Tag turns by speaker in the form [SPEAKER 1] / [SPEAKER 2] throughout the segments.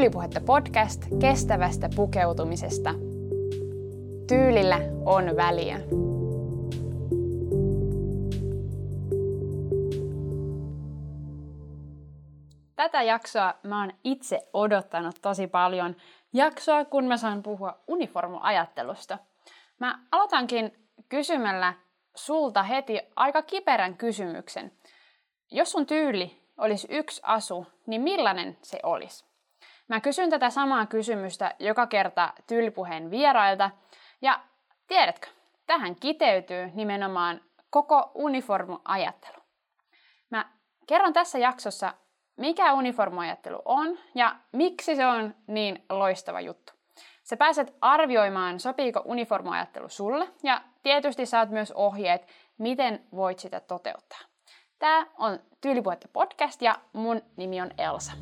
[SPEAKER 1] Tyylipuhetta podcast kestävästä pukeutumisesta. Tyylillä on väliä. Tätä jaksoa mä oon itse odottanut tosi paljon. Jaksoa, kun mä saan puhua uniformuajattelusta. Mä aloitankin kysymällä sulta heti aika kiperän kysymyksen. Jos sun tyyli olisi yksi asu, niin millainen se olisi? Mä kysyn tätä samaa kysymystä joka kerta tyylipuheen vierailta, ja tiedätkö, tähän kiteytyy nimenomaan koko uniformuajattelu. Mä kerron tässä jaksossa, mikä uniformuajattelu on ja miksi se on niin loistava juttu. Sä pääset arvioimaan, sopiiko uniformuajattelu sulle, ja tietysti saat myös ohjeet, miten voit sitä toteuttaa. Tämä on Tyylipuhetta podcast ja mun nimi on Elsa.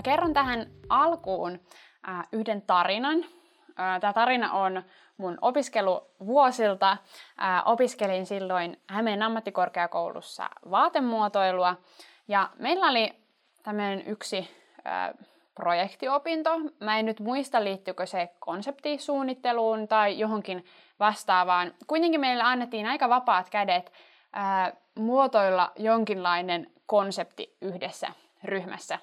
[SPEAKER 1] Mä kerron tähän alkuun äh, yhden tarinan. Äh, Tämä tarina on mun opiskeluvuosilta. Äh, opiskelin silloin Hämeen ammattikorkeakoulussa vaatemuotoilua ja meillä oli tämmöinen yksi äh, projektiopinto. Mä en nyt muista, liittyykö se konseptisuunnitteluun tai johonkin vastaavaan. Kuitenkin meille annettiin aika vapaat kädet ää, muotoilla jonkinlainen konsepti yhdessä ryhmässä.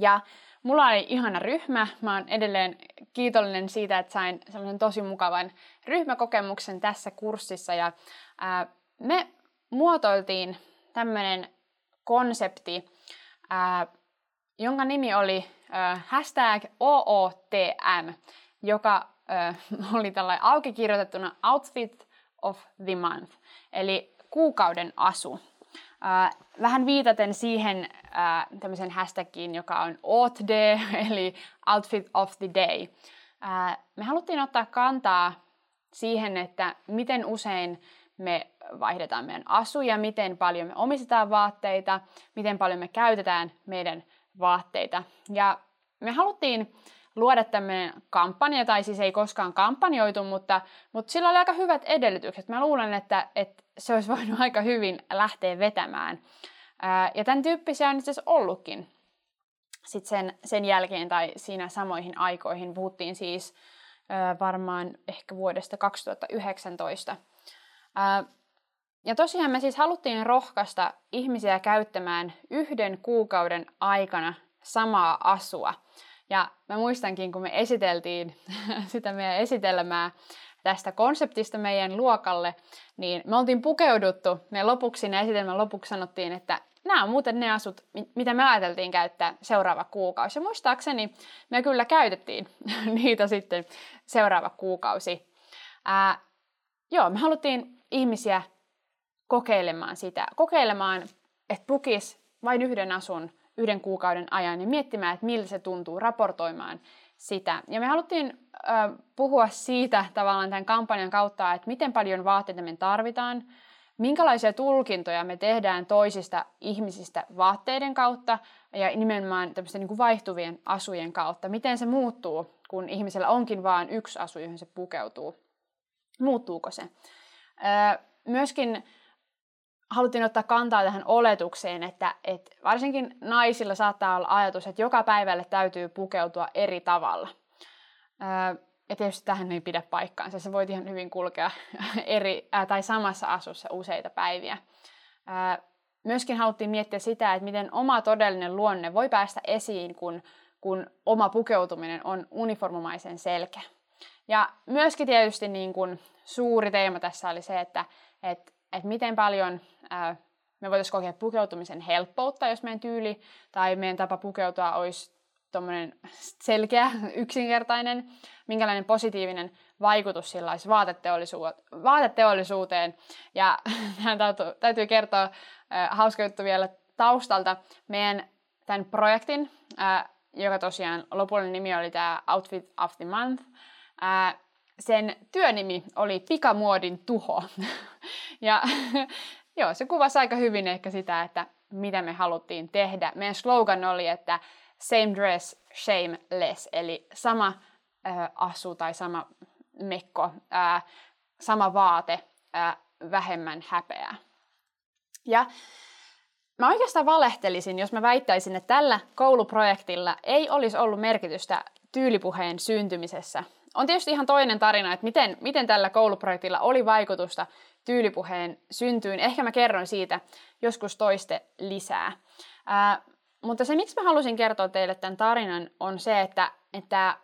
[SPEAKER 1] Ja mulla oli ihana ryhmä. Mä oon edelleen kiitollinen siitä, että sain semmoisen tosi mukavan ryhmäkokemuksen tässä kurssissa. Ja ää, me muotoiltiin tämmöinen konsepti, ää, jonka nimi oli äh, hashtag OOTM, joka äh, oli tällainen auki kirjoitettuna Outfit of the Month, eli kuukauden asu. Äh, vähän viitaten siihen äh, tämmöisen hashtagiin, joka on OTD, eli Outfit of the Day. Äh, me haluttiin ottaa kantaa siihen, että miten usein me vaihdetaan meidän asuja, miten paljon me omistetaan vaatteita, miten paljon me käytetään meidän vaatteita. Ja me haluttiin luoda tämmöinen kampanja, tai siis ei koskaan kampanjoitu, mutta, mutta sillä oli aika hyvät edellytykset. Mä luulen, että, että se olisi voinut aika hyvin lähteä vetämään. Ää, ja tämän tyyppisiä on itse asiassa ollutkin sitten sen, sen jälkeen tai siinä samoihin aikoihin. Puhuttiin siis ää, varmaan ehkä vuodesta 2019. Ää, ja tosiaan me siis haluttiin rohkaista ihmisiä käyttämään yhden kuukauden aikana samaa asua. Ja mä muistankin, kun me esiteltiin sitä meidän esitelmää tästä konseptista meidän luokalle, niin me oltiin pukeuduttu. Me lopuksi siinä esitelmän lopuksi sanottiin, että nämä on muuten ne asut, mitä me ajateltiin käyttää seuraava kuukausi. Ja muistaakseni me kyllä käytettiin niitä sitten seuraava kuukausi. Ää, joo, me haluttiin ihmisiä kokeilemaan sitä, kokeilemaan, että pukis vain yhden asun yhden kuukauden ajan ja miettimään, että miltä se tuntuu, raportoimaan sitä. Ja me haluttiin puhua siitä tavallaan tämän kampanjan kautta, että miten paljon vaatteita me tarvitaan, minkälaisia tulkintoja me tehdään toisista ihmisistä vaatteiden kautta ja nimenomaan tämmöisten niin kuin vaihtuvien asujen kautta. Miten se muuttuu, kun ihmisellä onkin vain yksi asu, johon se pukeutuu. Muuttuuko se? Myöskin haluttiin ottaa kantaa tähän oletukseen, että, että varsinkin naisilla saattaa olla ajatus, että joka päivälle täytyy pukeutua eri tavalla. Ja tietysti tähän ei pidä paikkaansa. Se voi ihan hyvin kulkea eri, ää, tai samassa asussa useita päiviä. myöskin haluttiin miettiä sitä, että miten oma todellinen luonne voi päästä esiin, kun, kun oma pukeutuminen on uniformumaisen selkeä. Ja myöskin tietysti niin kuin suuri teema tässä oli se, että, että että miten paljon ää, me voitaisiin kokea pukeutumisen helppoutta, jos meidän tyyli tai meidän tapa pukeutua olisi selkeä, yksinkertainen, minkälainen positiivinen vaikutus sillä olisi vaateteollisuuteen. vaateteollisuuteen. Ja täytyy, täytyy kertoa äh, hauska juttu vielä taustalta. Meidän tämän projektin, äh, joka tosiaan lopullinen nimi oli tämä Outfit of the Month, äh, sen työnimi oli Pikamuodin tuho. ja joo, se kuvasi aika hyvin ehkä sitä, että mitä me haluttiin tehdä. Meidän slogan oli, että same dress, shame less, eli sama äh, asu tai sama mekko, ää, sama vaate, ää, vähemmän häpeää. Ja mä oikeastaan valehtelisin, jos mä väittäisin, että tällä kouluprojektilla ei olisi ollut merkitystä tyylipuheen syntymisessä. On tietysti ihan toinen tarina, että miten, miten tällä kouluprojektilla oli vaikutusta tyylipuheen syntyyn. Ehkä mä kerron siitä joskus toiste lisää. Ää, mutta se, miksi mä halusin kertoa teille tämän tarinan, on se, että, että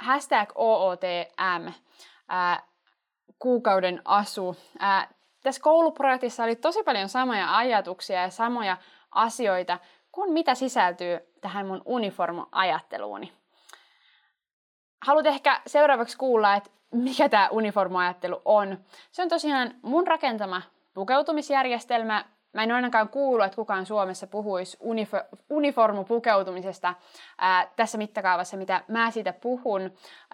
[SPEAKER 1] hashtag OOTM, ää, kuukauden asu, ää, tässä kouluprojektissa oli tosi paljon samoja ajatuksia ja samoja asioita kuin mitä sisältyy tähän mun uniformo-ajatteluuni. Haluat ehkä seuraavaksi kuulla, että mikä tämä uniformo-ajattelu on. Se on tosiaan mun rakentama pukeutumisjärjestelmä. Mä en ainakaan kuullut, että kukaan Suomessa puhuisi unifo- uniformupukeutumisesta tässä mittakaavassa, mitä mä siitä puhun.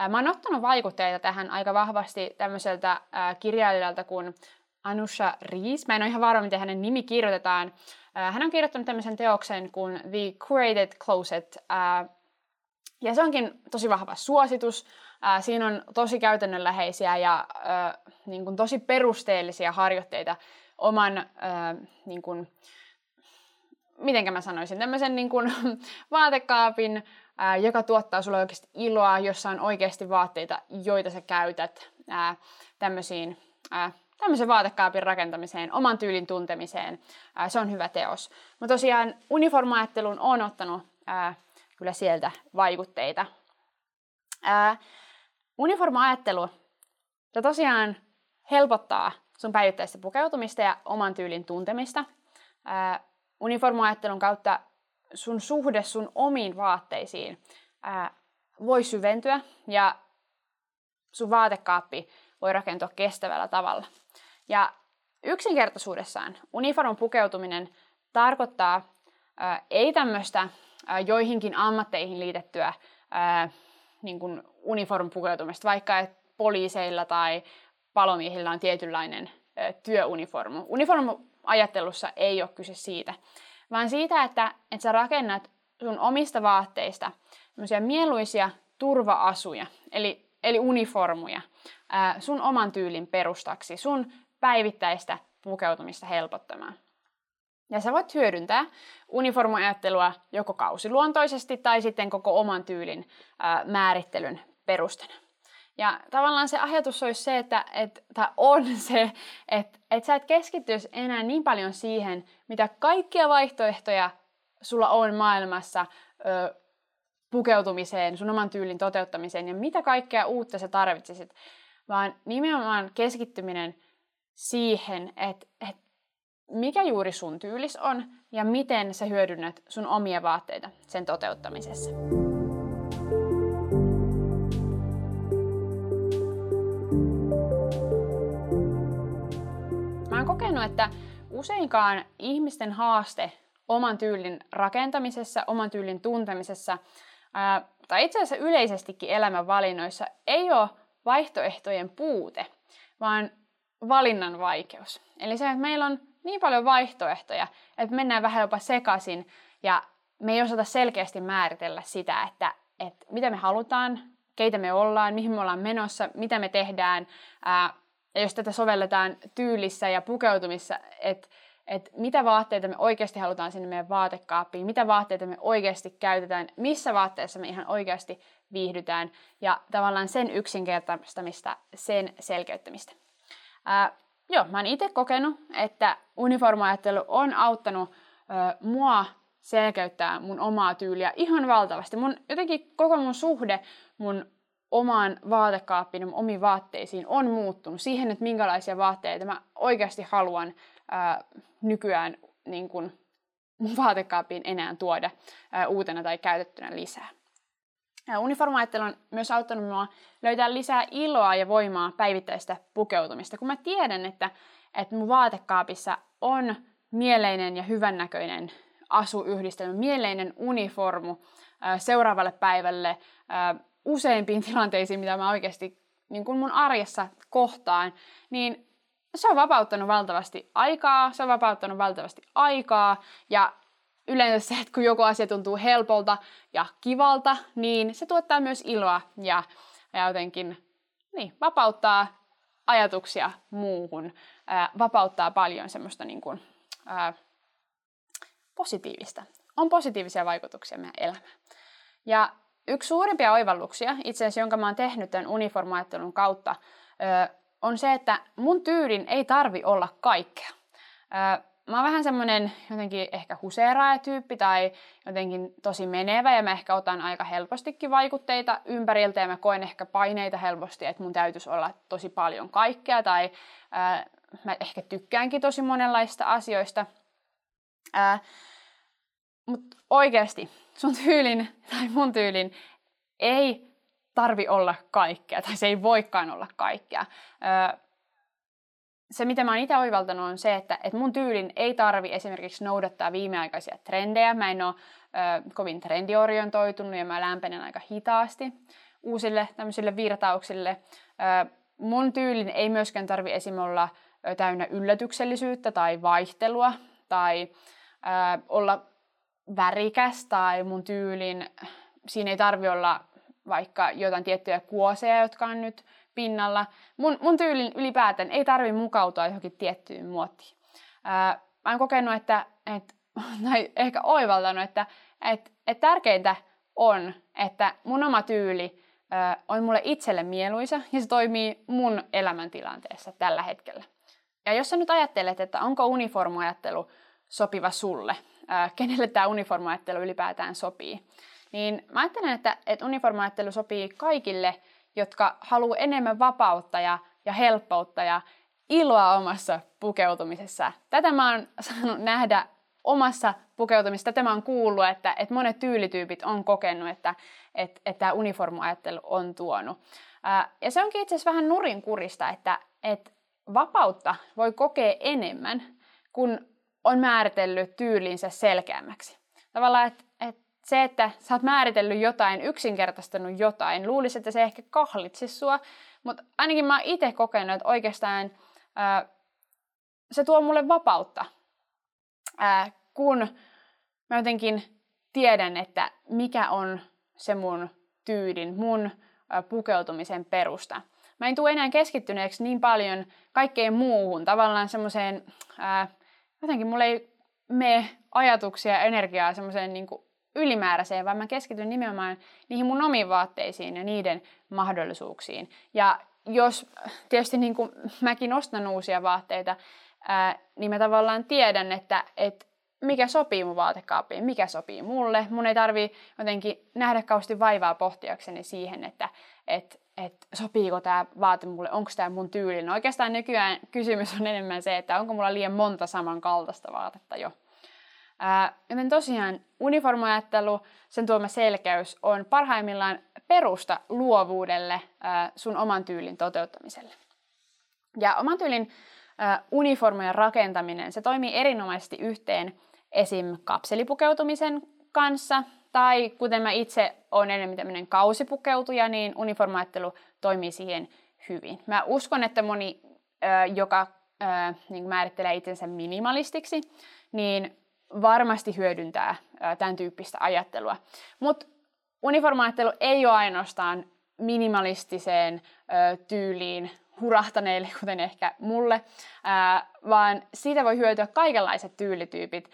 [SPEAKER 1] Mä oon ottanut vaikutteita tähän aika vahvasti tämmöiseltä kirjailijalta kuin Anusha Rees. Mä en ole ihan varma, miten hänen nimi kirjoitetaan. Hän on kirjoittanut tämmöisen teoksen kuin The Curated Closet. Ja se onkin tosi vahva suositus. Siinä on tosi käytännönläheisiä ja niin kuin tosi perusteellisia harjoitteita oman, niin kuin, mitenkä mä sanoisin, tämmöisen niin kuin vaatekaapin, joka tuottaa sulle oikeasti iloa, jossa on oikeasti vaatteita, joita sä käytät tämmöisiin tämmöisen vaatekaapin rakentamiseen, oman tyylin tuntemiseen. Ää, se on hyvä teos. Mutta tosiaan uniformaattelun on ottanut ää, kyllä sieltä vaikutteita. Ää, uniforma-ajattelu se tosiaan helpottaa sun päivittäistä pukeutumista ja oman tyylin tuntemista. Ää, uniforma-ajattelun kautta sun suhde sun omiin vaatteisiin voi syventyä ja sun vaatekaappi voi rakentua kestävällä tavalla. Ja yksinkertaisuudessaan uniformun pukeutuminen tarkoittaa ää, ei tämmöistä joihinkin ammatteihin liitettyä ää, niin kuin pukeutumista, vaikka että poliiseilla tai palomiehillä on tietynlainen työuniformu. Uniformu ajattelussa ei ole kyse siitä, vaan siitä, että, että sä rakennat sun omista vaatteista mieluisia turva-asuja, eli, eli uniformuja, ää, sun oman tyylin perustaksi, sun päivittäistä pukeutumista helpottamaan. Ja sä voit hyödyntää uniformoajattelua joko kausiluontoisesti tai sitten koko oman tyylin ää, määrittelyn perustana. Ja tavallaan se ajatus olisi se, että, että on se, että, että sä et keskittyisi enää niin paljon siihen, mitä kaikkia vaihtoehtoja sulla on maailmassa ö, pukeutumiseen, sun oman tyylin toteuttamiseen ja mitä kaikkea uutta sä tarvitsisit, vaan nimenomaan keskittyminen siihen, että, että mikä juuri sun tyylis on ja miten sä hyödynnät sun omia vaatteita sen toteuttamisessa. Kokenut, että useinkaan ihmisten haaste oman tyylin rakentamisessa, oman tyylin tuntemisessa, ää, tai itse asiassa yleisestikin elämänvalinnoissa, ei ole vaihtoehtojen puute, vaan valinnan vaikeus. Eli se, että meillä on niin paljon vaihtoehtoja, että mennään vähän jopa sekaisin ja me ei osata selkeästi määritellä sitä, että, että mitä me halutaan, keitä me ollaan, mihin me ollaan menossa, mitä me tehdään. Ää, ja jos tätä sovelletaan tyylissä ja pukeutumissa, että että mitä vaatteita me oikeasti halutaan sinne meidän vaatekaappiin, mitä vaatteita me oikeasti käytetään, missä vaatteessa me ihan oikeasti viihdytään ja tavallaan sen yksinkertaistamista, sen selkeyttämistä. Ää, joo, mä oon itse kokenut, että uniformoajattelu on auttanut ää, mua selkeyttää mun omaa tyyliä ihan valtavasti. Mun, jotenkin koko mun suhde mun omaan vaatekaappiin, omiin vaatteisiin on muuttunut siihen, että minkälaisia vaatteita mä oikeasti haluan ää, nykyään niin kun, mun vaatekaappiin enää tuoda ää, uutena tai käytettynä lisää. Uniformaajattelu on myös auttanut minua löytää lisää iloa ja voimaa päivittäistä pukeutumista, kun mä tiedän, että, että mun vaatekaapissa on mieleinen ja hyvännäköinen asuyhdistelmä, mieleinen uniformu seuraavalle päivälle useimpiin tilanteisiin, mitä mä oikeasti niin kun mun arjessa kohtaan, niin se on vapauttanut valtavasti aikaa, se on vapauttanut valtavasti aikaa ja yleensä se, että kun joku asia tuntuu helpolta ja kivalta, niin se tuottaa myös iloa ja, ja jotenkin niin, vapauttaa ajatuksia muuhun, ää, vapauttaa paljon semmoista niin kuin, ää, positiivista. On positiivisia vaikutuksia meidän elämään. Ja yksi suurimpia oivalluksia, itse asiassa jonka mä oon tehnyt tämän uniformaattelun kautta, on se, että mun tyylin ei tarvi olla kaikkea. Mä oon vähän semmoinen jotenkin ehkä huseeraaja-tyyppi tai jotenkin tosi menevä ja mä ehkä otan aika helpostikin vaikutteita ympäriltä ja mä koen ehkä paineita helposti, että mun täytyisi olla tosi paljon kaikkea tai mä ehkä tykkäänkin tosi monenlaista asioista. Mutta oikeasti sun tyylin tai mun tyylin ei tarvi olla kaikkea tai se ei voikaan olla kaikkea. Se, mitä mä oon itse oivaltanut, on se, että, että mun tyylin ei tarvi esimerkiksi noudattaa viimeaikaisia trendejä. Mä en ole ö, kovin trendiorientoitunut ja mä lämpenen aika hitaasti uusille tämmöisille virtauksille. Ö, mun tyylin ei myöskään tarvi esim. olla täynnä yllätyksellisyyttä tai vaihtelua tai ö, olla värikäs tai mun tyylin, siinä ei tarvi olla vaikka jotain tiettyjä kuoseja, jotka on nyt pinnalla. Mun, mun tyylin ylipäätään ei tarvi mukautua johonkin tiettyyn muottiin. Ää, mä oon kokenut, että, et, tai ehkä oivaltanut, että et, et tärkeintä on, että mun oma tyyli ää, on mulle itselle mieluisa ja se toimii mun elämäntilanteessa tällä hetkellä. Ja jos sä nyt ajattelet, että onko uniformuajattelu sopiva sulle, kenelle tämä uniformuajattelu ylipäätään sopii, niin mä ajattelen, että, että uniformuajattelu sopii kaikille – jotka haluaa enemmän vapautta ja, ja helppoutta ja iloa omassa pukeutumisessa. Tätä mä oon saanut nähdä omassa pukeutumisessa. Tätä mä oon kuullut, että, että monet tyylityypit on kokenut, että, että, että tämä on tuonut. Ja se onkin itse asiassa vähän nurinkurista, että, että vapautta voi kokea enemmän, kun on määritellyt tyylinsä selkeämmäksi. Tavallaan, että se, että sä oot määritellyt jotain, yksinkertaistanut jotain, luulisi, että se ehkä kahlitsi sua, mutta ainakin mä oon itse kokenut, että oikeastaan ää, se tuo mulle vapautta, ää, kun mä jotenkin tiedän, että mikä on se mun tyydin, mun ää, pukeutumisen perusta. Mä en tule enää keskittyneeksi niin paljon kaikkeen muuhun, tavallaan semmoiseen, jotenkin mulle ei mene ajatuksia ja energiaa semmoiseen niin ylimääräiseen, vaan mä keskityn nimenomaan niihin mun omiin vaatteisiin ja niiden mahdollisuuksiin. Ja jos tietysti niin kuin mäkin ostan uusia vaatteita, ää, niin mä tavallaan tiedän, että, että mikä sopii mun vaatekaappiin, mikä sopii mulle. Mun ei tarvi jotenkin nähdä kausti vaivaa pohtiakseni siihen, että et, et sopiiko tämä vaate mulle, onko tämä mun tyylinen. No oikeastaan nykyään kysymys on enemmän se, että onko mulla liian monta samankaltaista vaatetta jo. Ää, joten tosiaan uniformoajattelu, sen tuoma selkeys on parhaimmillaan perusta luovuudelle ää, sun oman tyylin toteuttamiselle. Ja oman tyylin ää, uniformojen rakentaminen, se toimii erinomaisesti yhteen esim. kapselipukeutumisen kanssa, tai kuten mä itse olen enemmän tämmöinen kausipukeutuja, niin uniformoajattelu toimii siihen hyvin. Mä uskon, että moni, joka niin määrittelee itsensä minimalistiksi, niin varmasti hyödyntää tämän tyyppistä ajattelua. Mutta uniformaattelu ei ole ainoastaan minimalistiseen tyyliin hurahtaneille, kuten ehkä mulle, vaan siitä voi hyötyä kaikenlaiset tyylityypit.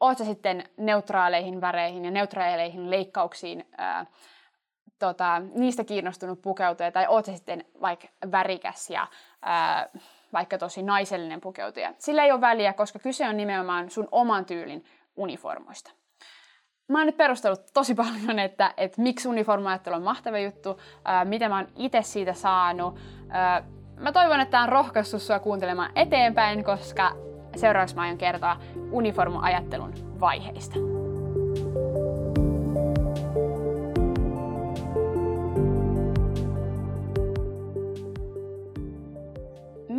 [SPEAKER 1] Oot sä sitten neutraaleihin väreihin ja neutraaleihin leikkauksiin tota, niistä kiinnostunut pukeutuja, tai oot sä sitten vaikka värikäs ja ää, vaikka tosi naisellinen pukeutuja. Sillä ei ole väliä, koska kyse on nimenomaan sun oman tyylin uniformoista. Mä oon nyt perustellut tosi paljon, että, että miksi uniformoajattelu on mahtava juttu, ää, mitä mä oon itse siitä saanut. Ää, mä toivon, että tämä on rohkaissut sua kuuntelemaan eteenpäin, koska seuraavaksi mä aion kertoa uniformoajattelun vaiheista.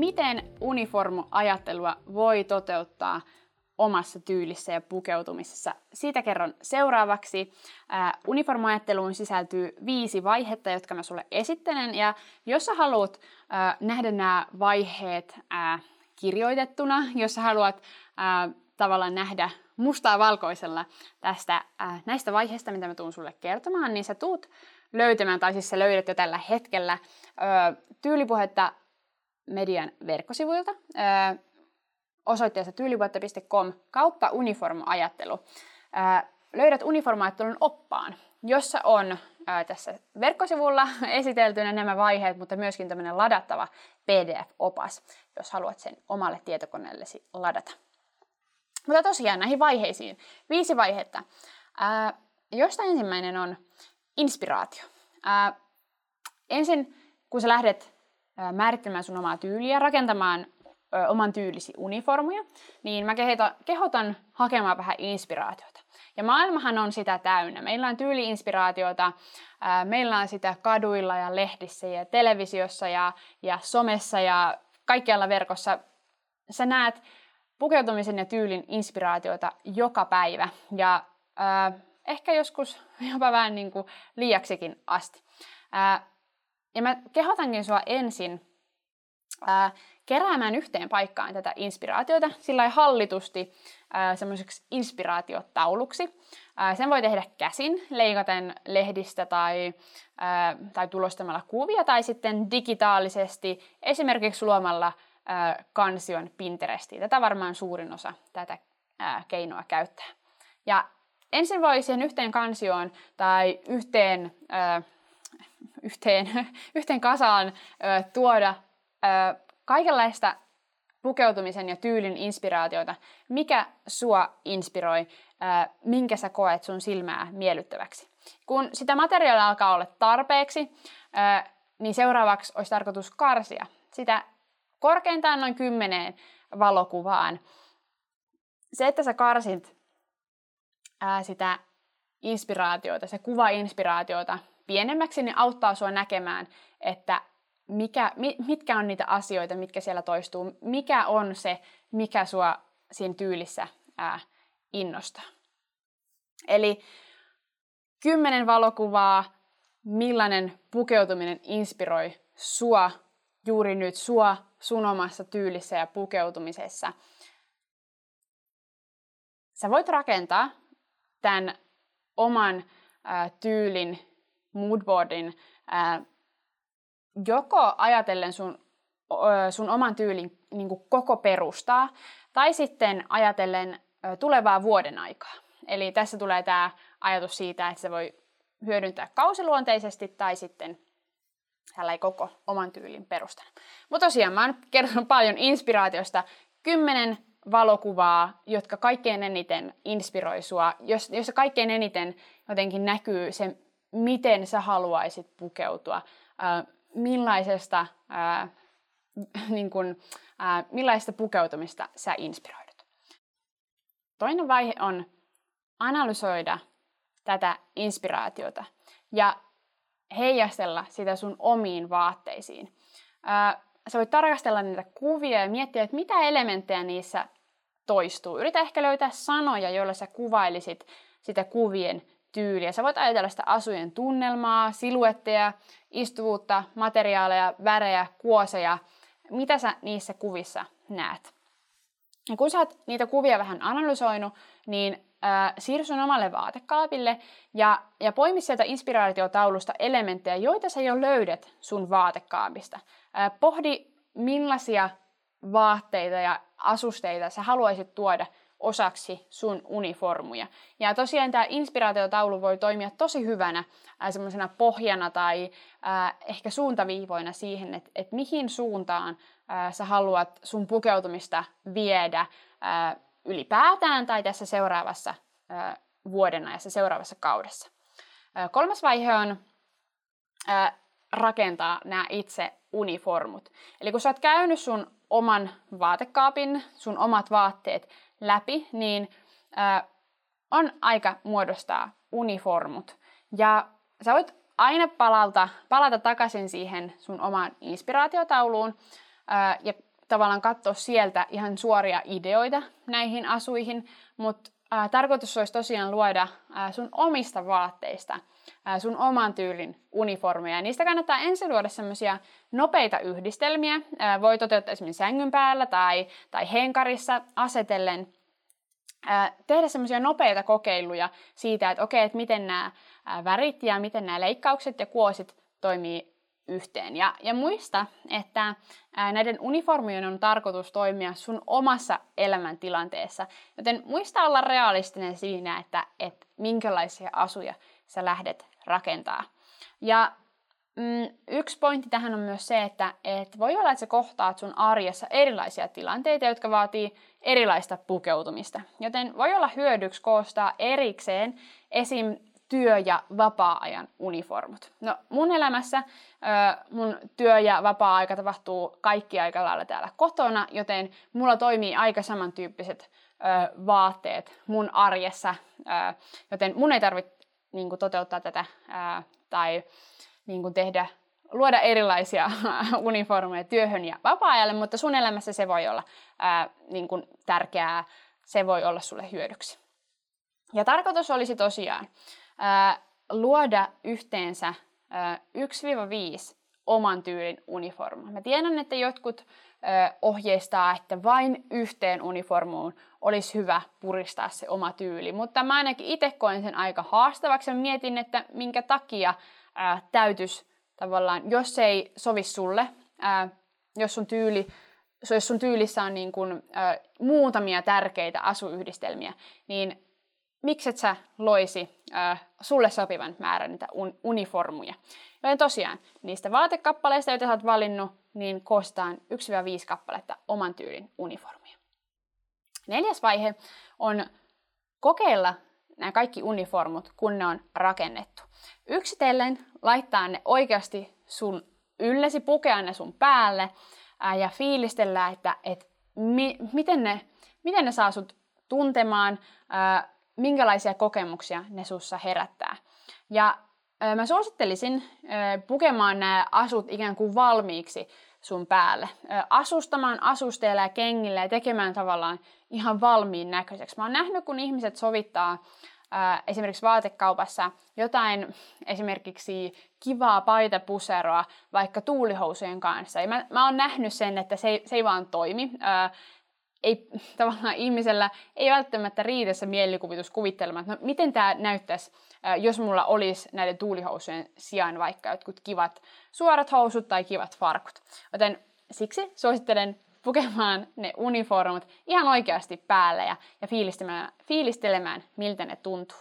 [SPEAKER 1] miten uniformuajattelua voi toteuttaa omassa tyylissä ja pukeutumisessa. Siitä kerron seuraavaksi. Uniformuajatteluun sisältyy viisi vaihetta, jotka mä sulle esittelen. Ja jos sä haluat äh, nähdä nämä vaiheet kirjoitettuna, jos haluat äh, tavallaan nähdä mustaa valkoisella tästä äh, näistä vaiheista, mitä mä tuun sulle kertomaan, niin sä tuut löytämään, tai siis sä löydät jo tällä hetkellä ö, tyylipuhetta median verkkosivuilta. Ö, osoitteessa tyylipuhetta.com kauppa uniformajattelu. Ö, löydät uniformaajattelun oppaan, jossa on ää, tässä verkkosivulla esiteltynä nämä vaiheet, mutta myöskin tämmöinen ladattava PDF-opas, jos haluat sen omalle tietokoneellesi ladata. Mutta tosiaan näihin vaiheisiin. Viisi vaihetta, ää, josta ensimmäinen on inspiraatio. Ää, ensin, kun sä lähdet ää, määrittelemään sun omaa tyyliä, rakentamaan ö, oman tyylisi uniformuja, niin mä kehotan, kehotan hakemaan vähän inspiraatiota. Ja maailmahan on sitä täynnä. Meillä on tyyliinspiraatiota, ää, meillä on sitä kaduilla ja lehdissä ja televisiossa ja, ja somessa ja kaikkialla verkossa. Sä näet pukeutumisen ja tyylin inspiraatiota joka päivä ja ää, ehkä joskus jopa vähän niin kuin liiaksikin asti. Ää, ja mä kehotankin sua ensin ää, keräämään yhteen paikkaan tätä inspiraatiota sillä hallitusti semmoiseksi inspiraatiotauluksi. Sen voi tehdä käsin, leikaten lehdistä tai, tai tulostamalla kuvia tai sitten digitaalisesti esimerkiksi luomalla kansion Pinterestiin. Tätä varmaan suurin osa tätä keinoa käyttää. Ja ensin voi siihen yhteen kansioon tai yhteen, yhteen, yhteen kasaan tuoda kaikenlaista pukeutumisen ja tyylin inspiraatioita, mikä sua inspiroi, minkä sä koet sun silmää miellyttäväksi. Kun sitä materiaalia alkaa olla tarpeeksi, niin seuraavaksi olisi tarkoitus karsia sitä korkeintaan noin kymmeneen valokuvaan. Se, että sä karsit sitä inspiraatiota, se kuva-inspiraatiota pienemmäksi, niin auttaa sua näkemään, että mikä, mitkä on niitä asioita, mitkä siellä toistuu, mikä on se, mikä sua siinä tyylissä ää, innostaa. Eli kymmenen valokuvaa, millainen pukeutuminen inspiroi sua juuri nyt, sua sun omassa tyylissä ja pukeutumisessa. Sä voit rakentaa tämän oman ää, tyylin, moodboardin ää, joko ajatellen sun, sun oman tyylin niin kuin koko perustaa, tai sitten ajatellen tulevaa vuoden aikaa. Eli tässä tulee tämä ajatus siitä, että se voi hyödyntää kausiluonteisesti tai sitten tällä ei koko oman tyylin perustana. Mutta tosiaan mä oon kertonut paljon inspiraatiosta. Kymmenen valokuvaa, jotka kaikkein eniten inspiroi sua, jos, jossa kaikkein eniten jotenkin näkyy se, miten sä haluaisit pukeutua, millaisesta, ää, niin kun, ää, millaista pukeutumista sä inspiroidut. Toinen vaihe on analysoida tätä inspiraatiota ja heijastella sitä sun omiin vaatteisiin. Ää, sä voit tarkastella niitä kuvia ja miettiä, että mitä elementtejä niissä toistuu. Yritä ehkä löytää sanoja, joilla sä kuvailisit sitä kuvien tyyliä. Sä voit ajatella sitä asujen tunnelmaa, siluetteja, istuvuutta, materiaaleja, värejä, kuoseja, mitä sä niissä kuvissa näet. Ja kun sä oot niitä kuvia vähän analysoinut, niin äh, siirry sun omalle vaatekaapille ja, ja poimi sieltä inspiraatiotaulusta elementtejä, joita sä jo löydät sun vaatekaapista. Äh, pohdi, millaisia vaatteita ja asusteita sä haluaisit tuoda osaksi sun uniformuja. Ja tosiaan tämä inspiraatiotaulu voi toimia tosi hyvänä semmoisena pohjana tai äh, ehkä suuntaviivoina siihen, että et mihin suuntaan äh, sä haluat sun pukeutumista viedä äh, ylipäätään tai tässä seuraavassa äh, vuoden ja seuraavassa kaudessa. Äh, kolmas vaihe on äh, rakentaa nämä itse uniformut. Eli kun sä oot käynyt sun oman vaatekaapin, sun omat vaatteet läpi, niin äh, on aika muodostaa uniformut. Ja sä voit aina palata, palata takaisin siihen sun omaan inspiraatiotauluun äh, ja tavallaan katsoa sieltä ihan suoria ideoita näihin asuihin, mutta äh, tarkoitus olisi tosiaan luoda äh, sun omista vaatteista äh, sun oman tyylin uniformeja. Ja niistä kannattaa ensin luoda semmoisia nopeita yhdistelmiä. Äh, voi toteuttaa esimerkiksi sängyn päällä tai, tai henkarissa asetellen. tehdä semmoisia nopeita kokeiluja siitä, että okei, että miten nämä värit ja miten nämä leikkaukset ja kuosit toimii yhteen. Ja, ja muista, että näiden uniformien on tarkoitus toimia sun omassa elämäntilanteessa. Joten muista olla realistinen siinä, että, että minkälaisia asuja sä lähdet rakentaa. Ja mm, yksi pointti tähän on myös se, että et voi olla, että sä kohtaat sun arjessa erilaisia tilanteita, jotka vaatii erilaista pukeutumista. Joten voi olla hyödyksi koostaa erikseen esim työ- ja vapaa-ajan uniformut. No mun elämässä mun työ- ja vapaa-aika tapahtuu kaikki aika lailla täällä kotona, joten mulla toimii aika samantyyppiset vaatteet mun arjessa, joten mun ei tarvitse niin toteuttaa tätä tai niin tehdä luoda erilaisia uniformeja työhön ja vapaa-ajalle, mutta sun elämässä se voi olla ää, niin kuin tärkeää, se voi olla sulle hyödyksi. Ja tarkoitus olisi tosiaan luoda yhteensä 1-5 oman tyylin uniformua. Mä tiedän, että jotkut ohjeistaa, että vain yhteen uniformuun olisi hyvä puristaa se oma tyyli, mutta mä ainakin itse koen sen aika haastavaksi ja mietin, että minkä takia täytyisi tavallaan, jos se ei sovi sulle, jos sun tyyli jos sun tyylissä on niin kun, ä, muutamia tärkeitä asuyhdistelmiä, niin mikset sä loisi äh, sulle sopivan määrän niitä un- uniformuja. Joten tosiaan, niistä vaatekappaleista, joita sä oot valinnut, niin koostetaan 1-5 kappaletta oman tyylin uniformuja. Neljäs vaihe on kokeilla nämä kaikki uniformut, kun ne on rakennettu. Yksitellen laittaa ne oikeasti sun yllesi, pukea ne sun päälle ää, ja fiilistellä, että et mi- miten, ne, miten ne saa sut tuntemaan, ää, minkälaisia kokemuksia ne sussa herättää. Ja mä suosittelisin pukemaan nämä asut ikään kuin valmiiksi sun päälle. Asustamaan asusteella ja kengillä ja tekemään tavallaan ihan valmiin näköiseksi. Mä oon nähnyt, kun ihmiset sovittaa esimerkiksi vaatekaupassa jotain esimerkiksi kivaa paitapuseroa vaikka tuulihousujen kanssa. Ja mä, mä oon nähnyt sen, että se se ei vaan toimi ei tavallaan ihmisellä ei välttämättä riitä se mielikuvitus kuvittelemaan, että no, miten tämä näyttäisi, jos mulla olisi näiden tuulihousujen sijaan vaikka jotkut kivat suorat housut tai kivat farkut. Joten siksi suosittelen pukemaan ne uniformut ihan oikeasti päälle ja, ja fiilistelemään, fiilistelemään, miltä ne tuntuu.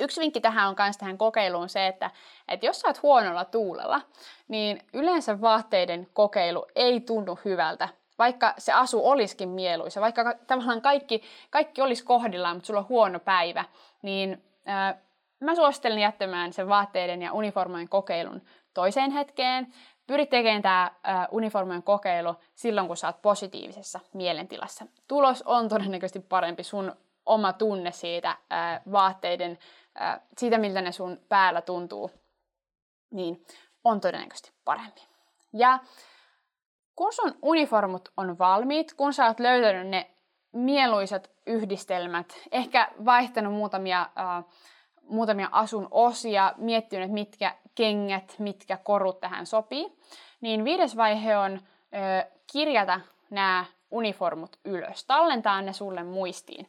[SPEAKER 1] Yksi vinkki tähän on myös tähän kokeiluun se, että, että jos sä oot huonolla tuulella, niin yleensä vaatteiden kokeilu ei tunnu hyvältä vaikka se asu olisikin mieluisa, vaikka tavallaan kaikki, kaikki olisi kohdillaan, mutta sulla on huono päivä, niin ää, mä suosittelen jättämään sen vaatteiden ja uniformojen kokeilun toiseen hetkeen. Pyri tekemään tämä uniformojen kokeilu silloin, kun sä oot positiivisessa mielentilassa. Tulos on todennäköisesti parempi, sun oma tunne siitä ää, vaatteiden, ää, siitä miltä ne sun päällä tuntuu, niin on todennäköisesti parempi. Ja kun sun uniformut on valmiit, kun sä oot löytänyt ne mieluisat yhdistelmät, ehkä vaihtanut muutamia, äh, muutamia asun osia, miettinyt, mitkä kengät, mitkä korut tähän sopii, niin viides vaihe on äh, kirjata nämä uniformut ylös, tallentaa ne sulle muistiin.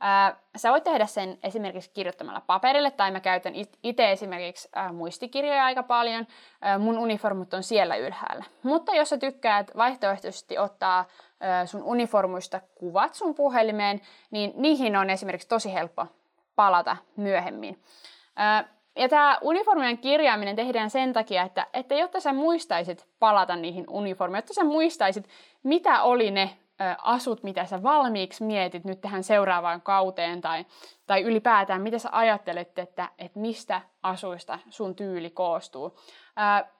[SPEAKER 1] Ää, sä voit tehdä sen esimerkiksi kirjoittamalla paperille, tai mä käytän itse esimerkiksi ää, muistikirjoja aika paljon. Ää, mun uniformut on siellä ylhäällä. Mutta jos sä tykkäät vaihtoehtoisesti ottaa ää, sun uniformuista kuvat sun puhelimeen, niin niihin on esimerkiksi tosi helppo palata myöhemmin. Ää, ja tämä uniformien kirjaaminen tehdään sen takia, että, että jotta sä muistaisit palata niihin uniformeihin, jotta sä muistaisit, mitä oli ne asut, mitä sä valmiiksi mietit nyt tähän seuraavaan kauteen tai, tai ylipäätään, mitä sä ajattelet, että, että mistä asuista sun tyyli koostuu.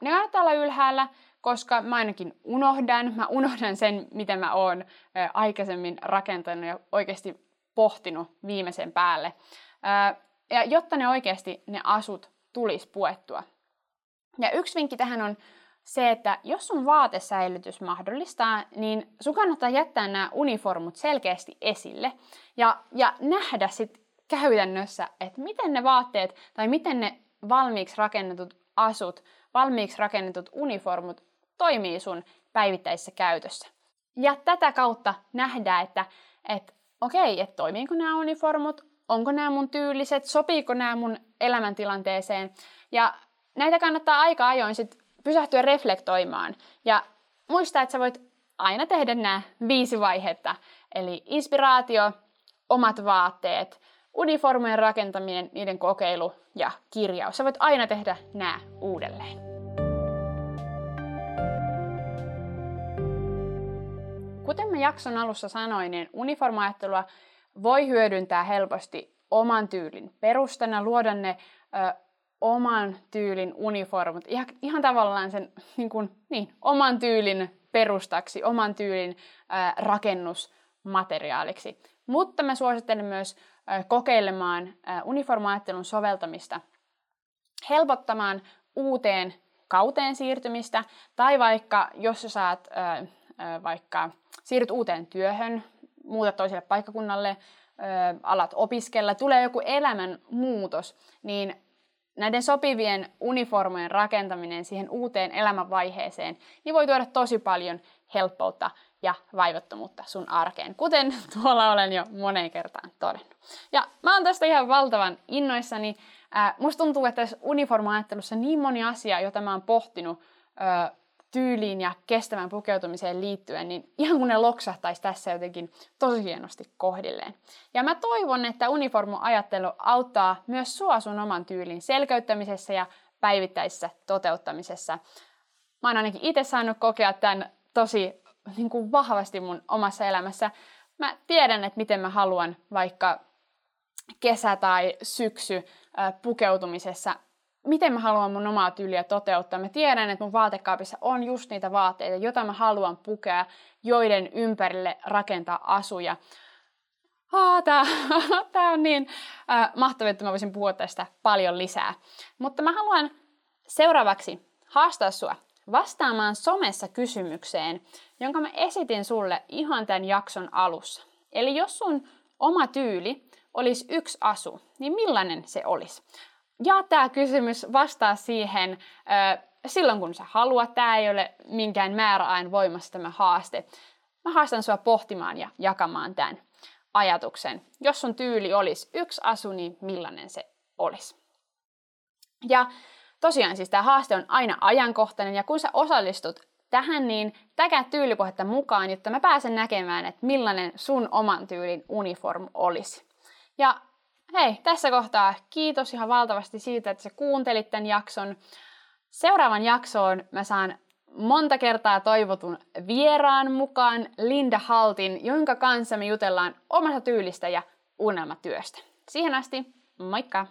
[SPEAKER 1] Ne kannattaa olla ylhäällä, koska mä ainakin unohdan, mä unohdan sen, mitä mä oon aikaisemmin rakentanut ja oikeasti pohtinut viimeisen päälle. Ää, ja jotta ne oikeasti ne asut tulisi puettua. Ja yksi vinkki tähän on se, että jos sun vaatesäilytys mahdollistaa, niin sun kannattaa jättää nämä uniformut selkeästi esille ja, ja nähdä sitten käytännössä, että miten ne vaatteet tai miten ne valmiiksi rakennetut asut, valmiiksi rakennetut uniformut toimii sun päivittäisessä käytössä. Ja tätä kautta nähdään, että, että okei, että toimiiko nämä uniformut, onko nämä mun tyyliset, sopiiko nämä mun elämäntilanteeseen. Ja näitä kannattaa aika ajoin sit pysähtyä reflektoimaan. Ja muista, että sä voit aina tehdä nämä viisi vaihetta. Eli inspiraatio, omat vaatteet, uniformien rakentaminen, niiden kokeilu ja kirjaus. Sä voit aina tehdä nämä uudelleen. Kuten mä jakson alussa sanoin, niin uniformaattelua voi hyödyntää helposti oman tyylin perustana, luoda ne ö, oman tyylin uniformut, ihan, ihan tavallaan sen niin kuin, niin, oman tyylin perustaksi, oman tyylin ö, rakennusmateriaaliksi. Mutta mä suosittelen myös ö, kokeilemaan ö, uniformaattelun soveltamista helpottamaan uuteen kauteen siirtymistä, tai vaikka jos sä saat ö, ö, vaikka siirryt uuteen työhön, muutat toiselle paikkakunnalle, ö, alat opiskella, tulee joku elämän muutos, niin näiden sopivien uniformojen rakentaminen siihen uuteen elämänvaiheeseen, niin voi tuoda tosi paljon helppoutta ja vaivattomuutta sun arkeen, kuten tuolla olen jo moneen kertaan todennut. Ja mä oon tästä ihan valtavan innoissani. Ää, musta tuntuu, että tässä uniformaattelussa niin moni asia, jota mä oon pohtinut, tyyliin ja kestävän pukeutumiseen liittyen, niin ihan kun ne loksahtaisi tässä jotenkin tosi hienosti kohdilleen. Ja mä toivon, että uniformu-ajattelu auttaa myös sua sun oman tyylin selkeyttämisessä ja päivittäisessä toteuttamisessa. Mä oon ainakin itse saanut kokea tämän tosi niin kuin vahvasti mun omassa elämässä. Mä tiedän, että miten mä haluan vaikka kesä- tai syksy pukeutumisessa miten mä haluan mun omaa tyyliä toteuttaa. Mä tiedän, että mun vaatekaapissa on just niitä vaatteita, joita mä haluan pukea, joiden ympärille rakentaa asuja. Ah, tää, tää on niin äh, mahtavaa, että mä voisin puhua tästä paljon lisää. Mutta mä haluan seuraavaksi haastaa sua vastaamaan somessa kysymykseen, jonka mä esitin sulle ihan tämän jakson alussa. Eli jos sun oma tyyli olisi yksi asu, niin millainen se olisi? Ja tämä kysymys vastaa siihen ö, silloin, kun sä haluat. Tämä ei ole minkään määräajan voimassa tämä haaste. Mä haastan sua pohtimaan ja jakamaan tämän ajatuksen. Jos sun tyyli olisi yksi asu, niin millainen se olisi? Ja tosiaan siis tämä haaste on aina ajankohtainen ja kun sä osallistut tähän, niin täkää tyylipohjetta mukaan, jotta mä pääsen näkemään, että millainen sun oman tyylin uniform olisi. Ja hei, tässä kohtaa kiitos ihan valtavasti siitä, että sä kuuntelit tämän jakson. Seuraavan jaksoon mä saan monta kertaa toivotun vieraan mukaan Linda Haltin, jonka kanssa me jutellaan omasta tyylistä ja unelmatyöstä. Siihen asti, moikka!